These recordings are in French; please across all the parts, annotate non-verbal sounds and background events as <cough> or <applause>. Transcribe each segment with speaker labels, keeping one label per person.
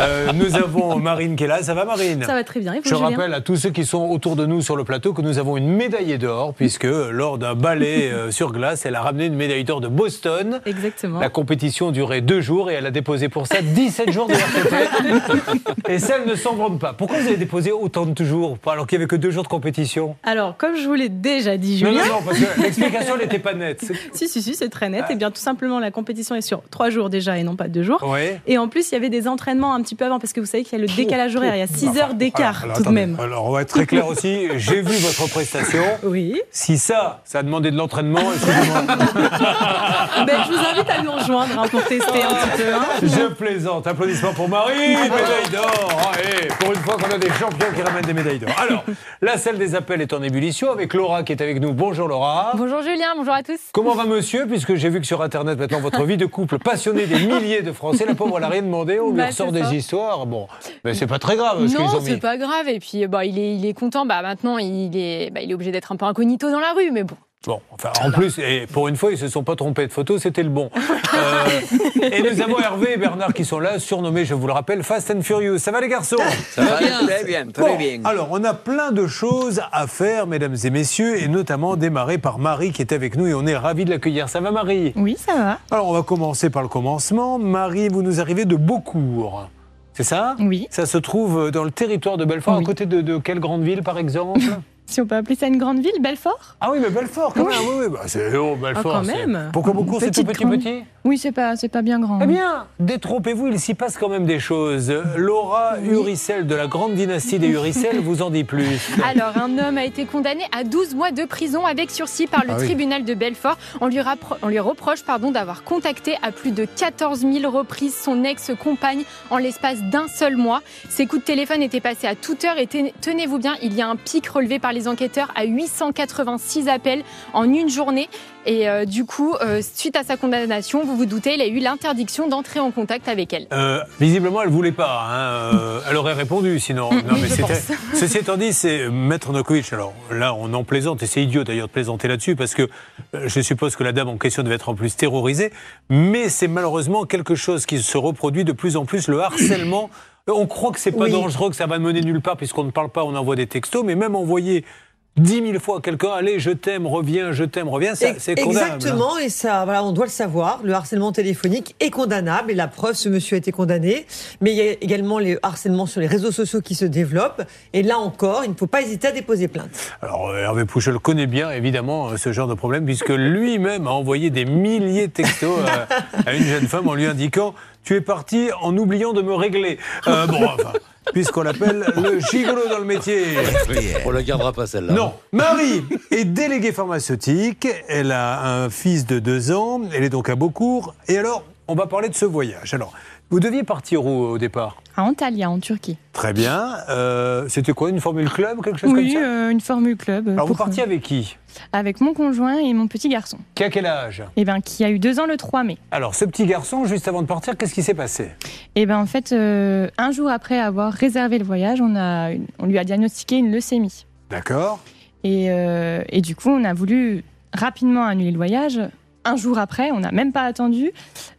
Speaker 1: Euh, nous avons Marine qui est là. Ça va, Marine?
Speaker 2: Ça va très bien. Et vous,
Speaker 1: Je
Speaker 2: Julien?
Speaker 1: rappelle à tous ceux qui sont autour de nous sur le plateau que nous avons une médaillée d'or, puisque lors d'un ballet <laughs> euh, sur glace, elle a ramené une médaille d'or de Boston.
Speaker 2: Exactement.
Speaker 1: La compétition durait deux jours et elle a déposé pour ça 17 jours de RTT. <laughs> et ça, elle ne s'en vante pas. Pourquoi vous avez déposé autant de jours alors qu'il n'y avait que deux jours de compétition?
Speaker 2: Alors, comme je vous l'ai déjà dit,
Speaker 1: Non,
Speaker 2: Julien.
Speaker 1: non, non, parce que <laughs> l'explication n'était pas nette.
Speaker 2: Si, si, si, c'est très net.
Speaker 1: Ah.
Speaker 2: Et bien, tout simplement, la compétition est sur trois jours déjà et non pas deux jours.
Speaker 1: Ouais.
Speaker 2: Et en plus, il y avait des entraînements un petit peu avant, parce que vous savez qu'il y a le décalage horaire. Il y a 6 heures d'écart
Speaker 1: Alors,
Speaker 2: tout de même.
Speaker 1: Alors, on va être très clair aussi. J'ai vu votre prestation.
Speaker 2: Oui.
Speaker 1: Si ça, ça a demandé de l'entraînement, <laughs> excusez-moi.
Speaker 2: Ben, je vous invite à nous rejoindre hein, pour tester un petit peu. hein.
Speaker 1: Je plaisante. Applaudissements pour Marie, <laughs> médaille d'or. Allez, pour une fois qu'on a des champions qui ramènent des médailles d'or. Alors, la salle des appels est en ébullition avec Laura qui est avec nous. Bonjour Laura.
Speaker 3: Bonjour Julien, bonjour à tous.
Speaker 1: Comment va <laughs> monsieur Puisque j'ai vu que sur Internet maintenant votre vie de couple passionnée des milliers de Français, la pauvre elle n'a rien demandé, on lui
Speaker 3: Bah,
Speaker 1: ressort
Speaker 3: c'est
Speaker 1: des histoires. Bon, mais c'est pas très grave ce
Speaker 3: non, c'est
Speaker 1: mis.
Speaker 3: pas grave. Et puis, bah, il, est, il est content. Bah, maintenant, il est, bah, il est obligé d'être un peu incognito dans la rue. Mais bon,
Speaker 1: Bon, enfin, en plus, et pour une fois, ils se sont pas trompés de photo, c'était le bon. <laughs> Euh, et nous avons Hervé et Bernard qui sont là, surnommés, je vous le rappelle, Fast and Furious. Ça va les garçons?
Speaker 4: Ça va bien Très bien, très
Speaker 1: Bon,
Speaker 4: bien.
Speaker 1: Alors, on a plein de choses à faire, mesdames et messieurs, et notamment démarrer par Marie qui est avec nous et on est ravis de l'accueillir. Ça va, Marie?
Speaker 2: Oui, ça va.
Speaker 1: Alors, on va commencer par le commencement. Marie, vous nous arrivez de Beaucourt. C'est ça?
Speaker 2: Oui.
Speaker 1: Ça se trouve dans le territoire de Belfort, à côté de, de quelle grande ville, par exemple? <laughs>
Speaker 2: Si on peut appeler ça une grande ville, Belfort?
Speaker 1: Ah oui, mais Belfort, quand même. Oui, oui. Bah, c'est oh, Belfort.
Speaker 2: Ah, quand même.
Speaker 1: Pourquoi Beaucourt, c'est tout petit,
Speaker 2: grande-
Speaker 1: petit?
Speaker 2: Oui, c'est pas, c'est pas bien grand.
Speaker 1: Eh bien, détrompez-vous, il s'y passe quand même des choses. Laura Uricel de la grande dynastie des Uricel <laughs> vous en dit plus.
Speaker 3: Alors, un homme a été condamné à 12 mois de prison avec sursis par le
Speaker 1: Ah oui.
Speaker 3: tribunal de Belfort. On lui, rappro- on lui reproche pardon, d'avoir contacté à plus de 14 000 reprises son ex-compagne en l'espace d'un seul mois. Ses coups de téléphone étaient passés à toute heure et ten- tenez-vous bien, il y a un pic relevé par les enquêteurs à 886 appels en une journée. Et euh, du coup, euh, suite à sa condamnation, vous vous doutez, il a eu l'interdiction d'entrer en contact avec elle.
Speaker 1: Euh, visiblement, elle voulait pas. hein. Elle aurait répondu sinon. Non, mais
Speaker 3: pense. <laughs>
Speaker 1: Ceci étant dit, c'est Maître Nokovic. Alors là, on en plaisante et c'est idiot d'ailleurs de plaisanter là-dessus parce que je suppose que la dame en question devait être en plus terrorisée. Mais c'est malheureusement quelque chose qui se reproduit de plus en plus. Le harcèlement. On croit que c'est pas
Speaker 5: Oui.
Speaker 1: dangereux, que ça va mener nulle part puisqu'on ne parle pas, on envoie des textos, mais même envoyer dix mille fois à quelqu'un, allez, je t'aime, reviens, je t'aime, reviens, c'est condamnable.
Speaker 5: Exactement, et ça, voilà, on doit le savoir. Le harcèlement téléphonique est condamnable, et la preuve, ce monsieur a été condamné. Mais il y a également les harcèlements sur les réseaux sociaux qui se développent. Et là encore, il ne faut pas hésiter à déposer plainte.
Speaker 1: Alors euh, Hervé Pouchol connaît bien évidemment euh, ce genre de problème puisque lui-même a envoyé des milliers de textos euh, <laughs> à une jeune femme en lui indiquant tu es parti en oubliant de me régler. Euh, <laughs> bon, enfin, puisqu'on l'appelle le gigolo dans le métier.
Speaker 4: On la gardera pas celle-là.
Speaker 1: Non, Marie est déléguée pharmaceutique. Elle a un fils de deux ans. Elle est donc à Beaucourt. Et alors, on va parler de ce voyage. Alors, vous deviez partir où au départ?
Speaker 2: À Antalya, en Turquie.
Speaker 1: Très bien. Euh, C'était quoi Une formule club Quelque chose
Speaker 2: Oui,
Speaker 1: comme ça?
Speaker 2: euh, une formule club.
Speaker 1: Alors, vous partiez avec qui?
Speaker 2: Avec mon conjoint et mon petit garçon.
Speaker 1: Qui a quel âge?
Speaker 2: Et ben, qui a eu deux ans le 3 mai.
Speaker 1: Alors, ce petit garçon, juste avant de partir, qu'est-ce qui s'est passé?
Speaker 2: Et ben en fait, euh, un jour après avoir réservé le voyage, on, a, on lui a diagnostiqué une leucémie.
Speaker 1: D'accord.
Speaker 2: Et, et du coup, on a voulu rapidement annuler le voyage. Un jour après, on n'a même pas attendu,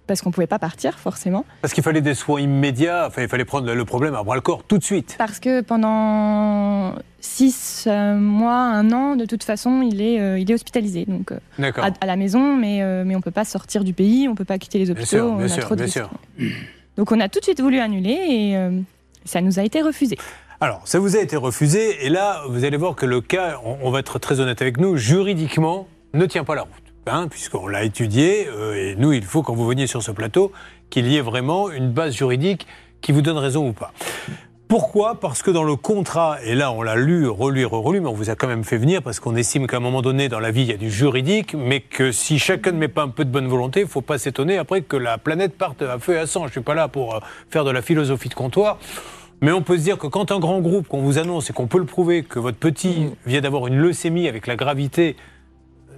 Speaker 2: parce qu'on ne pouvait pas partir forcément.
Speaker 1: Parce qu'il fallait des soins immédiats, enfin, il fallait prendre le problème à bras le corps tout de suite.
Speaker 2: Parce que pendant six euh, mois, un an, de toute façon, il est, euh, il est hospitalisé. Donc euh, à, à la maison, mais, euh, mais on ne peut pas sortir du pays, on ne peut pas quitter les
Speaker 1: Bien
Speaker 2: hôpitaux.
Speaker 1: sûr,
Speaker 2: on
Speaker 1: bien
Speaker 2: a
Speaker 1: sûr,
Speaker 2: trop de
Speaker 1: bien sûr.
Speaker 2: Donc on a tout de suite voulu annuler et ça nous a été refusé.
Speaker 1: Alors, ça vous a été refusé, et là, vous allez voir que le cas, on, on va être très honnête avec nous, juridiquement, ne tient pas la route. Hein, Puisqu'on l'a étudié, euh, et nous, il faut, quand vous veniez sur ce plateau, qu'il y ait vraiment une base juridique qui vous donne raison ou pas. Pourquoi? Parce que dans le contrat, et là on l'a lu, relu relu, mais on vous a quand même fait venir parce qu'on estime qu'à un moment donné dans la vie il y a du juridique, mais que si chacun ne met pas un peu de bonne volonté, il ne faut pas s'étonner après que la planète parte à feu et à sang. Je ne suis pas là pour euh, faire de la philosophie de comptoir. Mais on peut se dire que quand un grand groupe qu'on vous annonce et qu'on peut le prouver que votre petit vient d'avoir une leucémie avec la gravité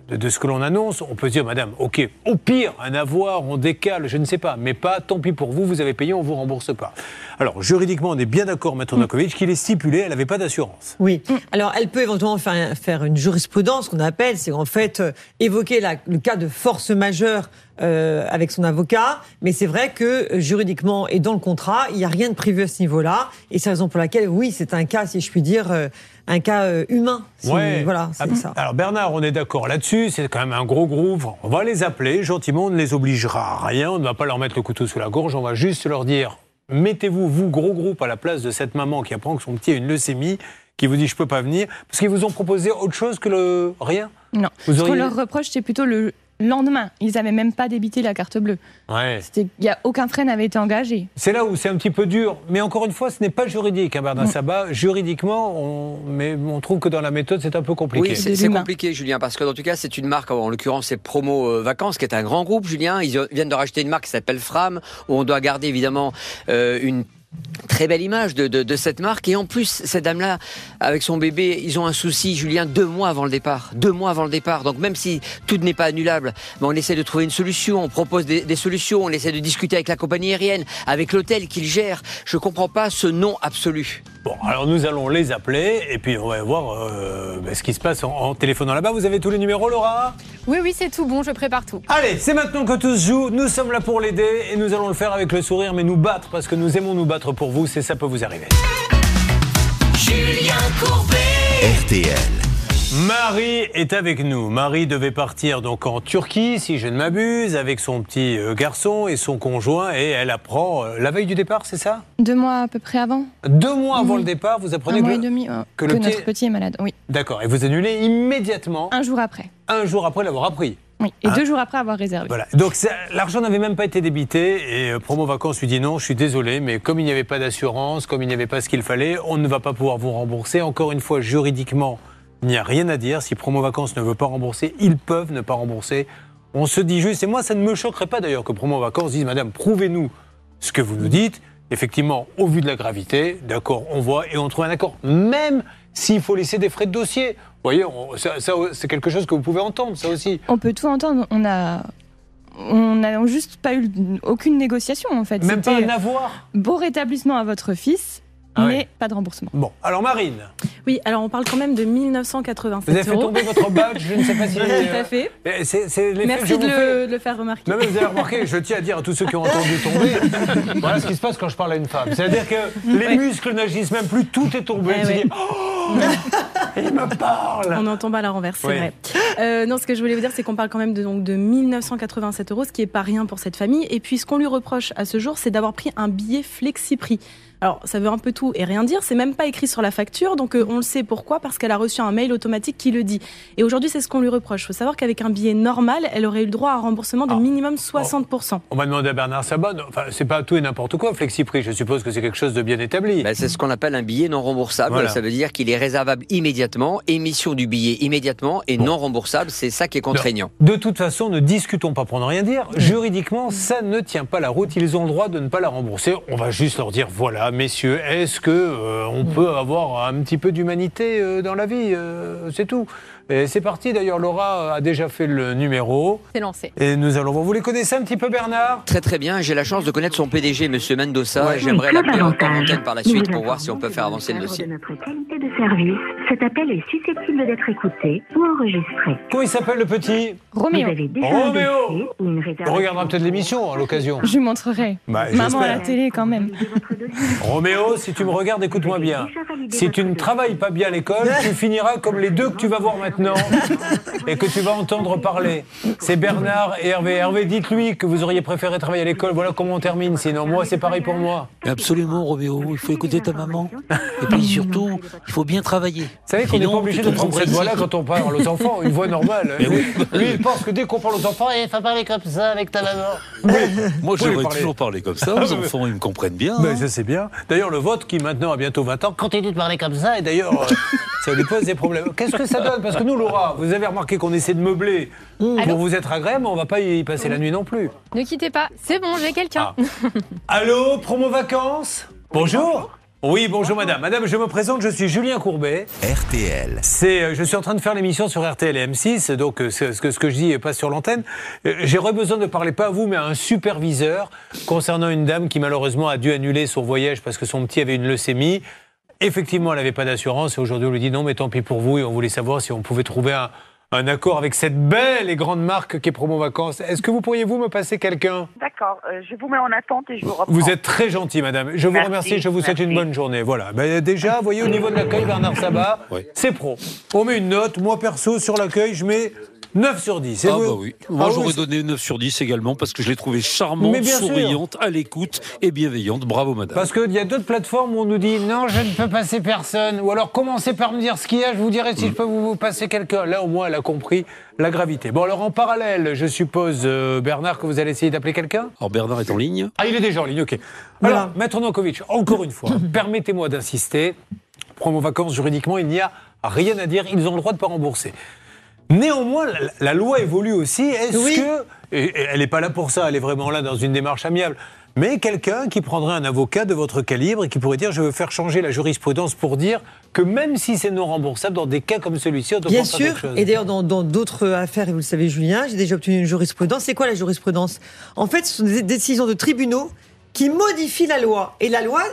Speaker 1: de, de ce que l'on annonce, on peut se dire, madame, ok, au pire, un avoir, on décale, je ne sais pas, mais pas, tant pis pour vous, vous avez payé, on vous rembourse pas. Alors, juridiquement, on est bien d'accord, Maître Nokovic, qu'il est stipulé, elle n'avait pas d'assurance.
Speaker 5: Oui. Alors, elle peut éventuellement faire, faire une jurisprudence qu'on appelle, c'est en fait euh, évoquer la- le cas de force majeure euh, avec son avocat. Mais c'est vrai que euh, juridiquement et dans le contrat, il n'y a rien de prévu à ce niveau-là. Et c'est la raison pour laquelle, oui, c'est un cas, si je puis dire, un cas euh, humain. C'est-
Speaker 1: Ouais.
Speaker 5: Voilà, c'est
Speaker 1: Ah,
Speaker 5: ça.
Speaker 1: Alors Bernard, on est d'accord là-dessus, c'est quand même un gros groupe. On va les appeler gentiment, on ne les obligera à rien, on ne va pas leur mettre le couteau sous la gorge, on va juste leur dire mettez-vous, vous, gros groupe, à la place de cette maman qui apprend que son petit a une leucémie, qui vous dit je peux pas venir, parce qu'ils vous ont proposé autre chose que le rien?
Speaker 2: Non.
Speaker 1: Vous
Speaker 2: Ce qu'on
Speaker 1: auriez-
Speaker 2: leur reproche, c'est plutôt le lendemain. Ils n'avaient même pas débité la carte bleue.
Speaker 1: Ouais.
Speaker 2: Y a aucun frais n'avait été engagé.
Speaker 1: C'est là où c'est un petit peu dur. Mais encore une fois, ce n'est pas juridique, hein, Bernard
Speaker 2: Mm.
Speaker 1: Sabat. Juridiquement, on... mais on trouve que dans la méthode, c'est un peu compliqué.
Speaker 4: Oui, c'est compliqué, Julien, parce que dans tout cas, c'est une marque, en l'occurrence, c'est Promo euh, Vacances, qui est un grand groupe, Julien. Ils viennent de racheter une marque qui s'appelle Fram, où on doit garder évidemment euh, une très belle image de, cette marque. Et en plus, cette dame-là, avec son bébé, ils ont un souci, Julien, deux mois avant le départ. Deux mois avant le départ. Donc même si tout n'est pas annulable, on essaie de trouver une solution, on propose des, solutions, on essaie de discuter avec la compagnie aérienne, avec l'hôtel qu'ils gèrent. Je comprends pas ce non absolu.
Speaker 1: Bon, alors nous allons les appeler et puis on va voir euh, ben, ce qui se passe en, en téléphonant là-bas. Vous avez tous les numéros, Laura?
Speaker 3: Oui, oui, c'est tout bon, je prépare tout.
Speaker 1: Allez, c'est maintenant que tout se joue. Nous sommes là pour l'aider et nous allons le faire avec le sourire, mais nous battre parce que nous aimons nous battre pour vous. C'est ça peut vous arriver.
Speaker 6: Julien Courbet.
Speaker 7: RTL.
Speaker 1: Marie est avec nous. Marie devait partir donc en Turquie, si je ne m'abuse, avec son petit euh, garçon et son conjoint, et elle apprend euh, la veille du départ, c'est ça?
Speaker 2: Deux mois à peu près avant.
Speaker 1: Deux mois avant le départ, vous apprenez
Speaker 2: un
Speaker 1: que,
Speaker 2: mois et
Speaker 1: le-
Speaker 2: demi. euh,
Speaker 1: que
Speaker 2: que
Speaker 1: le petit-
Speaker 2: notre petit est malade. Oui.
Speaker 1: D'accord, et vous annulez immédiatement,
Speaker 2: Un jour après.
Speaker 1: un jour après l'avoir appris.
Speaker 2: Oui. Et
Speaker 1: Ah.
Speaker 2: deux jours après avoir réservé.
Speaker 1: Voilà. Donc l'argent n'avait même pas été débité et euh, Promo Vacances lui dit non, je suis désolé, mais comme il n'y avait pas d'assurance, comme il n'y avait pas ce qu'il fallait, on ne va pas pouvoir vous rembourser. Encore une fois, juridiquement, il n'y a rien à dire. Si Promo Vacances ne veut pas rembourser, ils peuvent ne pas rembourser. On se dit juste, et moi ça ne me choquerait pas d'ailleurs que Promo Vacances dise, Madame, prouvez-nous ce que vous nous dites. Effectivement, au vu de la gravité, d'accord, on voit et on trouve un accord, même s'il faut laisser des frais de dossier. Vous voyez, on- ça- ça, c'est quelque chose que vous pouvez entendre, ça aussi.
Speaker 2: On peut tout entendre. On a. On n'a juste pas eu aucune négociation en fait.
Speaker 1: Même pas un avoir.
Speaker 2: beau rétablissement à votre fils,
Speaker 1: Ah
Speaker 2: mais pas de remboursement.
Speaker 1: Bon, alors Marine,
Speaker 8: Oui, alors on parle quand même de 1987
Speaker 1: vous avez fait
Speaker 8: euros.
Speaker 1: tomber votre badge, je ne sais pas si... <laughs>
Speaker 8: Tout à fait.
Speaker 1: Euh, C'est que
Speaker 8: Merci
Speaker 1: je
Speaker 8: de
Speaker 1: fais.
Speaker 8: le, de le faire remarquer.
Speaker 1: Non mais vous avez remarqué, je tiens à dire à tous ceux qui ont entendu tomber, <laughs> voilà ce qui se passe quand je parle à une femme. C'est-à-dire que les
Speaker 8: Ouais.
Speaker 1: muscles n'agissent même plus, tout est tombé.
Speaker 8: Eh ouais.
Speaker 1: oh, il me parle.
Speaker 8: On en tombe à la renverse, c'est
Speaker 1: Oui.
Speaker 8: vrai. Euh, non, ce que je voulais vous dire, c'est qu'on parle quand même de, donc, de 1987 euros, ce qui est pas rien pour cette famille. Et puis, ce qu'on lui reproche à ce jour, c'est d'avoir pris un billet flexi-prix. Alors, ça veut un peu tout et rien dire. C'est même pas écrit sur la facture, donc euh, on le sait pourquoi, parce qu'elle a reçu un mail automatique qui le dit. Et aujourd'hui, c'est ce qu'on lui reproche. Il faut savoir qu'avec un billet normal, elle aurait eu le droit à un remboursement de
Speaker 1: Ah.
Speaker 8: minimum 60%.
Speaker 1: On va demander à Bernard Sabat, enfin c'est pas tout et n'importe quoi, FlexiPrix, je suppose que c'est quelque chose de bien établi.
Speaker 4: Ben, c'est ce qu'on appelle un billet non remboursable.
Speaker 1: Voilà.
Speaker 4: Ça veut dire qu'il est réservable immédiatement, émission du billet immédiatement et non remboursable. C'est ça qui est contraignant.
Speaker 1: De toute façon, ne discutons pas pour ne rien dire. Juridiquement, ça ne tient pas la route. Ils ont le droit de ne pas la rembourser. On va juste leur dire voilà, messieurs, est-ce que euh, on peut avoir un petit peu d'humanité euh, dans la vie euh, C'est tout. Et c'est parti. D'ailleurs, Laura a déjà fait le numéro.
Speaker 3: C'est lancé.
Speaker 1: Et nous allons voir. Vous les connaissez un petit peu, Bernard?
Speaker 4: Très très bien. J'ai la chance de connaître son PDG, Monsieur Mendoza. J'aimerais l'appeler en quarantaine par la suite pour voir si on peut faire avancer le dossier.
Speaker 9: De notre qualité de service, cet appel est susceptible d'être écouté ou enregistré.
Speaker 1: Comment il s'appelle le petit
Speaker 2: Roméo,
Speaker 1: Roméo On regardera peut-être l'émission à l'occasion.
Speaker 2: je lui montrerai.
Speaker 1: Bah,
Speaker 2: Maman à la télé quand même.
Speaker 1: Roméo, si tu me regardes, écoute-moi bien. Si tu ne travailles pas bien à l'école, tu <laughs> finiras comme les deux que tu vas voir maintenant <laughs> et que tu vas entendre parler. C'est Bernard et Hervé. Hervé, dites-lui que vous auriez préféré travailler à l'école. Voilà comment on termine. Sinon, moi, c'est pareil pour moi.
Speaker 10: Absolument, Roméo. Il faut écouter ta maman. Et puis surtout, il faut bien travailler.
Speaker 1: Vous savez qu'on n'est pas obligé de prendre cette voix-là quand on parle aux enfants, une voix normale.
Speaker 10: Mais oui.
Speaker 1: Lui, il pense que dès qu'on parle aux enfants, il faut parler comme ça avec ta maman.
Speaker 10: Moi,
Speaker 1: Vous pouvez
Speaker 10: j'aurais
Speaker 1: parler.
Speaker 10: toujours parlé comme ça.
Speaker 1: Ah,
Speaker 10: Les
Speaker 1: mais-
Speaker 10: enfants, ils me comprennent bien.
Speaker 1: Ben,
Speaker 10: hein.
Speaker 1: je sais bien. D'ailleurs, le vote qui maintenant a bientôt 20 ans continue de parler comme ça et d'ailleurs, euh, <laughs> ça lui pose des problèmes. Qu'est-ce que ça donne? Parce que nous, Laura, vous avez remarqué qu'on essaie de meubler pour
Speaker 3: Allô
Speaker 1: vous être agréable, mais on va pas y passer la nuit non plus.
Speaker 3: Ne quittez pas. C'est bon, j'ai quelqu'un.
Speaker 1: Ah. Allô, promo vacances? Bonjour Oui, bonjour madame. Madame, je me présente, je suis Julien Courbet.
Speaker 7: RTL.
Speaker 1: C'est, euh, je suis en train de faire l'émission sur RTL et M6, donc euh, ce que, ce que je dis est pas sur l'antenne. Euh, J'aurais besoin de parler pas à vous, mais à un superviseur concernant une dame qui malheureusement a dû annuler son voyage parce que son petit avait une leucémie. Effectivement, elle n'avait pas d'assurance et aujourd'hui on lui dit non, mais tant pis pour vous et on voulait savoir si on pouvait trouver un, un accord avec cette belle et grande marque qui est Promo Vacances. Est-ce que vous pourriez vous me passer quelqu'un?
Speaker 6: D'accord, euh, je vous mets en attente et je vous reprends.
Speaker 1: Vous êtes très gentil, madame. Je vous
Speaker 6: Merci,
Speaker 1: remercie. Je vous souhaite une bonne journée. Voilà. Ben, déjà, vous voyez, au niveau de l'accueil, Bernard Sabat,
Speaker 10: Oui.
Speaker 1: c'est pro. On met une note. Moi, perso, sur l'accueil, je mets 9 sur 10. Et
Speaker 10: Ah
Speaker 1: vous
Speaker 10: bah oui. Moi
Speaker 1: Ah oui,
Speaker 10: j'aurais donné 9 sur 10 également parce que je l'ai trouvée charmante,
Speaker 1: sûr.
Speaker 10: souriante, à l'écoute et bienveillante. Bravo madame.
Speaker 1: Parce qu'il y a d'autres plateformes où on nous dit non, je ne peux passer personne. Ou alors commencez par me dire ce qu'il y a, je vous dirai si je peux vous vous passer quelqu'un. Là, au moins, elle a compris la gravité. Bon, alors en parallèle, je suppose, euh, Bernard, que vous allez essayer d'appeler quelqu'un?
Speaker 10: Alors Bernard est en ligne.
Speaker 1: Ah, il est déjà en ligne, ok.
Speaker 5: Voilà.
Speaker 1: Alors, Maître Nankovic, encore une fois, <laughs> permettez-moi d'insister. Promo vacances, juridiquement, il n'y a rien à dire. Ils ont le droit de ne pas rembourser. Néanmoins, la, la loi évolue aussi. Est-ce
Speaker 5: Oui.
Speaker 1: que. et- et elle n'est pas là pour ça, elle est vraiment là dans une démarche amiable. Mais quelqu'un qui prendrait un avocat de votre calibre et qui pourrait dire je veux faire changer la jurisprudence pour dire que même si c'est non remboursable, dans des cas comme celui-ci, on doit
Speaker 5: Bien
Speaker 1: faire
Speaker 5: sûr, et d'ailleurs dans dans d'autres affaires, et vous le savez Julien, j'ai déjà obtenu une jurisprudence. C'est quoi la jurisprudence? En fait, ce sont des décisions de tribunaux qui modifient la loi. Et la loi,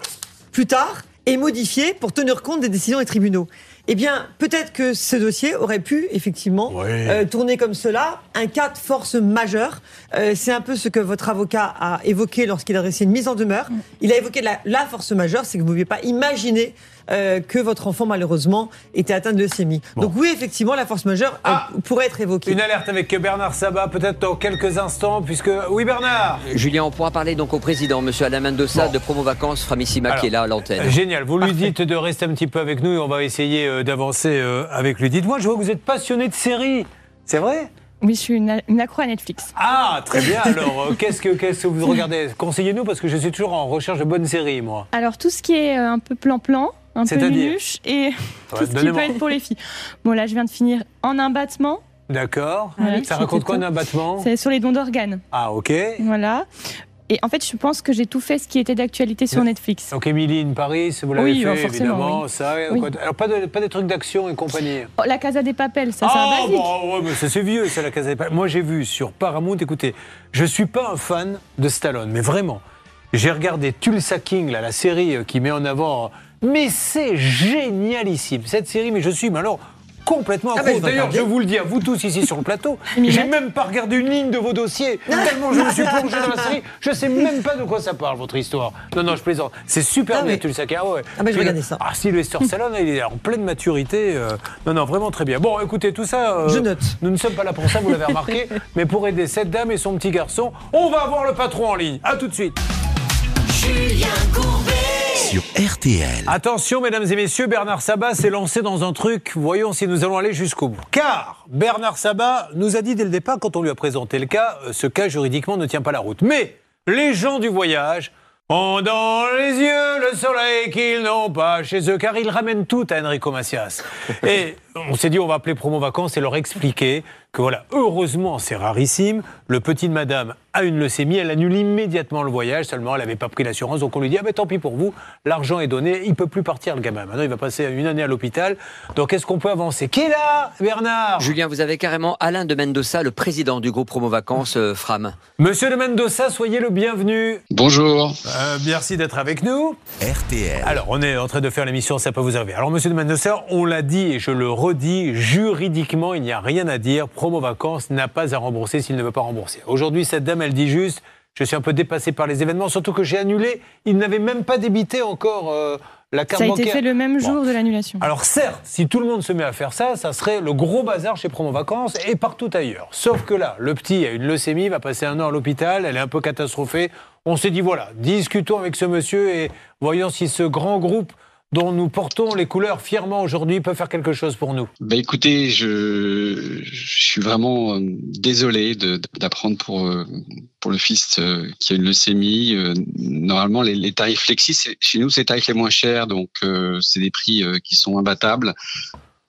Speaker 5: plus tard, est modifiée pour tenir compte des décisions des tribunaux. Eh bien, peut-être que ce dossier aurait pu effectivement
Speaker 1: Oui.
Speaker 5: euh, tourner comme cela, un cas de force majeure. Euh, c'est un peu ce que votre avocat a évoqué lorsqu'il a dressé une mise en demeure. Il a évoqué la, la force majeure, c'est que vous ne pouviez pas imaginer euh, que votre enfant malheureusement était atteint de leucémie.
Speaker 1: Bon.
Speaker 5: Donc oui, effectivement, la force majeure euh,
Speaker 1: Ah
Speaker 5: pourrait être évoquée.
Speaker 1: Une alerte avec Bernard Sabat, peut-être dans quelques instants, puisque. Oui, Bernard
Speaker 4: Julien, on pourra parler donc au président, monsieur Alain Mendoza
Speaker 1: Bon.
Speaker 4: de Promo Vacances, Framissima,
Speaker 1: Alors,
Speaker 4: qui est là à l'antenne.
Speaker 1: Génial. Vous lui dites de rester un petit peu avec nous et on va essayer euh, d'avancer euh, avec lui. Dites-moi, je vois que vous êtes passionné de séries. C'est vrai?
Speaker 2: Oui, je suis une, une accro à Netflix.
Speaker 1: Ah, très bien. <laughs> Alors, euh, qu'est-ce que, qu'est-ce que vous regardez? Conseillez-nous parce que je suis toujours en recherche de bonnes séries, moi.
Speaker 2: Alors, tout ce qui est euh, un peu plan-plan, un peu minuche et tout <laughs> ce qui peut être pour les filles. Bon, là, je viens de finir en un battement.
Speaker 1: D'accord.
Speaker 2: Ah
Speaker 1: Ça raconte quoi
Speaker 2: top.
Speaker 1: un abattement
Speaker 2: C'est sur les dons d'organes.
Speaker 1: Ah, ok.
Speaker 2: Voilà. Et en fait, je pense que j'ai tout fait ce qui était d'actualité sur Netflix.
Speaker 1: Donc, Emily in Paris, vous l'avez
Speaker 2: Oui,
Speaker 1: fait,
Speaker 2: forcément,
Speaker 1: évidemment.
Speaker 2: oui.
Speaker 1: Ça,
Speaker 2: Oui.
Speaker 1: Alors, pas, de, pas des trucs d'action et compagnie
Speaker 2: Oh, la Casa des Papels, ça, c'est
Speaker 1: ah,
Speaker 2: un basique.
Speaker 1: bon, ouais, mais ça, c'est vieux, c'est la Casa des Papel. Moi, j'ai vu sur Paramount, écoutez, je suis pas un fan de Stallone, mais vraiment. J'ai regardé Tulsa King, là, la série euh, qui met en avant. Mais c'est génialissime, cette série, mais je suis, mais alors. Complètement
Speaker 5: Ah bah, je vais
Speaker 1: D'ailleurs, je vous le dis à vous tous ici sur le plateau, <laughs>
Speaker 2: Mais
Speaker 1: j'ai
Speaker 2: Matt-
Speaker 1: même pas regardé une ligne de vos dossiers. Tellement je me suis plongé dans la <laughs> série, je sais même pas de quoi ça parle, votre histoire. Non, non, je plaisante. C'est super
Speaker 5: Ah
Speaker 1: bien. Tulsa King. Ah, ouais.
Speaker 5: Ah bah, je regarder ça.
Speaker 1: Ah, Sylvester Stallone, il est en pleine maturité. euh, Non, non, vraiment très bien. Bon, écoutez, tout ça. euh,
Speaker 5: Je note.
Speaker 1: Nous ne sommes pas là pour ça, vous l'avez remarqué, <laughs> mais pour aider cette dame et son petit garçon, on va avoir le patron en ligne. À tout de suite. Attention, mesdames et messieurs, Bernard Sabat s'est lancé dans un truc. Voyons si nous allons aller jusqu'au bout. Car Bernard Sabat nous a dit dès le départ, quand on lui a présenté le cas, euh, ce cas juridiquement ne tient pas la route. Mais les gens du voyage ont dans les yeux le soleil qu'ils n'ont pas chez eux, car ils ramènent tout à Enrico Macias. Et on s'est dit, on va appeler Promo Vacances et leur expliquer que voilà, heureusement, c'est rarissime. Le petit de madame a une leucémie, elle annule immédiatement le voyage, seulement elle n'avait pas pris l'assurance, donc on lui dit, ah ben tant pis pour vous, l'argent est donné, il peut plus partir le gamin. Maintenant, il va passer une année à l'hôpital. Donc, est-ce qu'on peut avancer? Qui est là, Bernard?
Speaker 4: Julien, vous avez carrément Alain de Mendoza, le président du groupe Promo Vacances euh, Fram.
Speaker 1: Monsieur de Mendoza, soyez le bienvenu.
Speaker 11: Bonjour.
Speaker 1: Euh, merci d'être avec nous.
Speaker 7: RTL.
Speaker 1: Alors, on est en train de faire l'émission, ça peut vous arriver. Alors, monsieur de Mendoza, on l'a dit et je le redis, juridiquement, il n'y a rien à dire. Promo Vacances n'a pas à rembourser s'il ne veut pas rembourser. Aujourd'hui, cette dame, elle dit juste, je suis un peu dépassé par les événements, surtout que j'ai annulé. Il n'avait même pas débité encore euh, la carte
Speaker 2: Ça a été
Speaker 1: bancaire.
Speaker 2: fait le même
Speaker 1: Bon.
Speaker 2: jour de l'annulation.
Speaker 1: Alors certes, si tout le monde se met à faire ça, ça serait le gros bazar chez Promo Vacances et partout ailleurs. Sauf que là, le petit a une leucémie, va passer un an à l'hôpital, elle est un peu catastrophée. On s'est dit voilà, discutons avec ce monsieur et voyons si ce grand groupe dont nous portons les couleurs fièrement aujourd'hui peut faire quelque chose pour nous.
Speaker 11: Bah écoutez, je, je suis vraiment euh, désolé d'apprendre pour euh, pour le fils euh, qui a une leucémie. Normalement, les, les tarifs flexi, chez nous, c'est les tarifs les moins chers, donc euh, c'est des prix qui sont imbattables.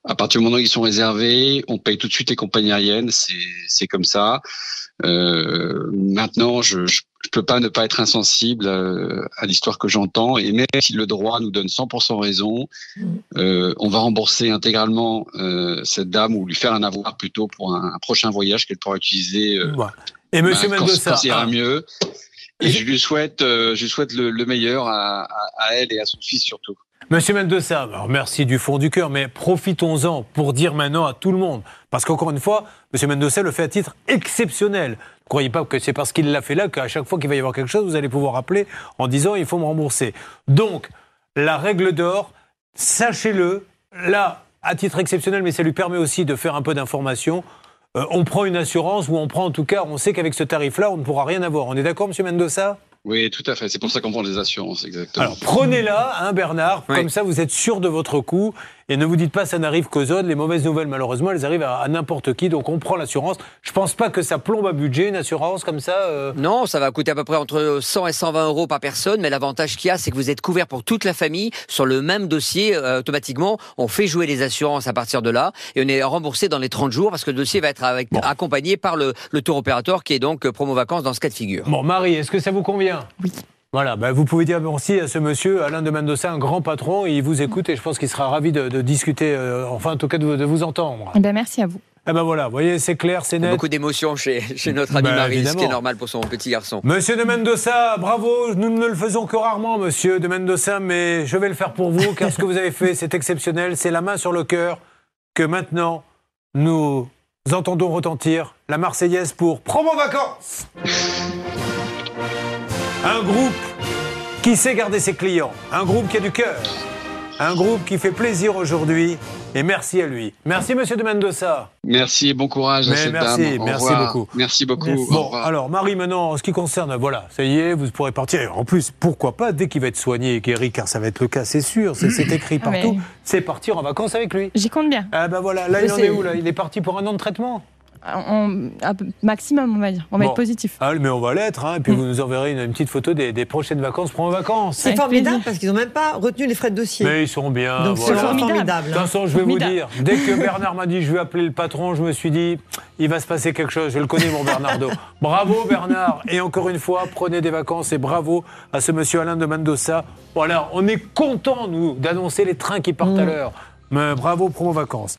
Speaker 11: À partir du moment où ils sont réservés, on paye tout de suite les compagnies aériennes, c'est c'est comme ça. Euh, maintenant, je, je je peux pas ne pas être insensible euh, à l'histoire que j'entends et même si le droit nous donne 100% raison, euh, on va rembourser intégralement euh, cette dame ou lui faire un avoir plutôt pour un, un prochain voyage qu'elle pourra utiliser euh.
Speaker 1: Et monsieur
Speaker 11: bah,
Speaker 1: Mendoza,
Speaker 11: quand ira
Speaker 1: ah,
Speaker 11: mieux. Et je lui souhaite, je lui souhaite le, le meilleur à, à, à elle et à son fils surtout.
Speaker 1: Monsieur Mendoza, alors merci du fond du cœur, mais profitons-en pour dire maintenant à tout le monde, parce qu'encore une fois, Monsieur Mendoza le fait à titre exceptionnel. Ne croyez pas que c'est parce qu'il l'a fait là qu'à chaque fois qu'il va y avoir quelque chose, vous allez pouvoir appeler en disant il faut me rembourser. Donc, la règle d'or, sachez-le, là, à titre exceptionnel, mais ça lui permet aussi de faire un peu d'information. euh, on prend une assurance ou on prend en tout cas, on sait qu'avec ce tarif-là, on ne pourra rien avoir. On est d'accord, Monsieur Mendoza?
Speaker 11: Oui, tout à fait. C'est pour ça qu'on prend des assurances, exactement.
Speaker 1: Alors prenez-la, hein, Bernard, comme ça vous êtes sûr de votre coup et ne vous dites pas ça n'arrive qu'aux autres. Les mauvaises nouvelles, malheureusement, elles arrivent à, à n'importe qui, donc on prend l'assurance. Je pense pas que ça plombe à budget une assurance comme ça. euh.
Speaker 4: Non, ça va coûter à peu près entre 100 et 120 euros par personne, mais l'avantage qu'il y a, c'est que vous êtes couvert pour toute la famille sur le même dossier. euh, automatiquement, on fait jouer les assurances à partir de là et on est remboursé dans les 30 jours parce que le dossier va être avec- accompagné par le, le tour opérateur qui est donc euh, promo vacances dans ce cas de figure.
Speaker 1: Bon, Marie, est-ce que ça vous convient? Oui. Voilà, bah, vous pouvez dire merci à ce monsieur, Alain de Mendoza, un grand patron, et il vous écoute et je pense qu'il sera ravi de, de discuter, euh, enfin en tout cas de, vous- de vous entendre.
Speaker 2: Eh ben, merci à vous.
Speaker 1: Eh ben voilà, vous voyez, c'est clair, c'est net.
Speaker 4: beaucoup d'émotions chez, chez notre ami
Speaker 1: Bah,
Speaker 4: Marie, ce qui est normal pour son petit garçon.
Speaker 1: Monsieur de Mendoza, bravo. Nous ne le faisons que rarement, monsieur de Mendoza, mais je vais le faire pour vous, car ce que vous avez fait, c'est exceptionnel. C'est la main sur le cœur que maintenant nous entendons retentir la Marseillaise pour Promo Vacances. Un groupe qui sait garder ses clients, un groupe qui a du cœur, un groupe qui fait plaisir aujourd'hui. Et merci à lui. Merci, monsieur de Mendoza.
Speaker 11: Merci et bon courage à
Speaker 1: Mais
Speaker 11: cette
Speaker 1: merci,
Speaker 11: dame. Au
Speaker 1: merci
Speaker 11: revoir.
Speaker 1: beaucoup.
Speaker 11: Merci beaucoup.
Speaker 1: Bon, alors Marie, maintenant, en ce qui concerne, voilà, ça y est, vous pourrez partir. En plus, pourquoi pas, dès qu'il va être soigné et guéri, car ça va être le cas, c'est sûr, c'est écrit
Speaker 2: Ah, mais-
Speaker 1: partout, c'est partir en vacances avec lui.
Speaker 2: J'y compte bien.
Speaker 1: Ah ben voilà, là il en est où là? Il est parti pour un an de traitement?
Speaker 2: On- un peu- maximum, on va dire. On va
Speaker 1: Bon.
Speaker 2: être positif.
Speaker 1: Ah, mais on va l'être, hein, et
Speaker 2: Mm.
Speaker 1: puis vous nous enverrez une, une petite photo des, des prochaines vacances pour en vacances.
Speaker 5: C'est formidable parce qu'ils n'ont même pas retenu les frais de dossier.
Speaker 1: Mais ils sont bien.
Speaker 5: Donc c'est
Speaker 1: voilà.
Speaker 5: vraiment formidable.
Speaker 1: De toute façon, je vais vous
Speaker 5: Formidable.
Speaker 1: dire, dès que Bernard m'a dit je vais appeler le patron, je me suis dit il va se passer quelque chose. Je le connais, mon Bernardo. <laughs> bravo Bernard. Et encore une fois, prenez des vacances et bravo à ce monsieur Alain de Mendoza. Voilà, on est content nous d'annoncer les trains qui partent à l'heure. Mais bravo promo vacances.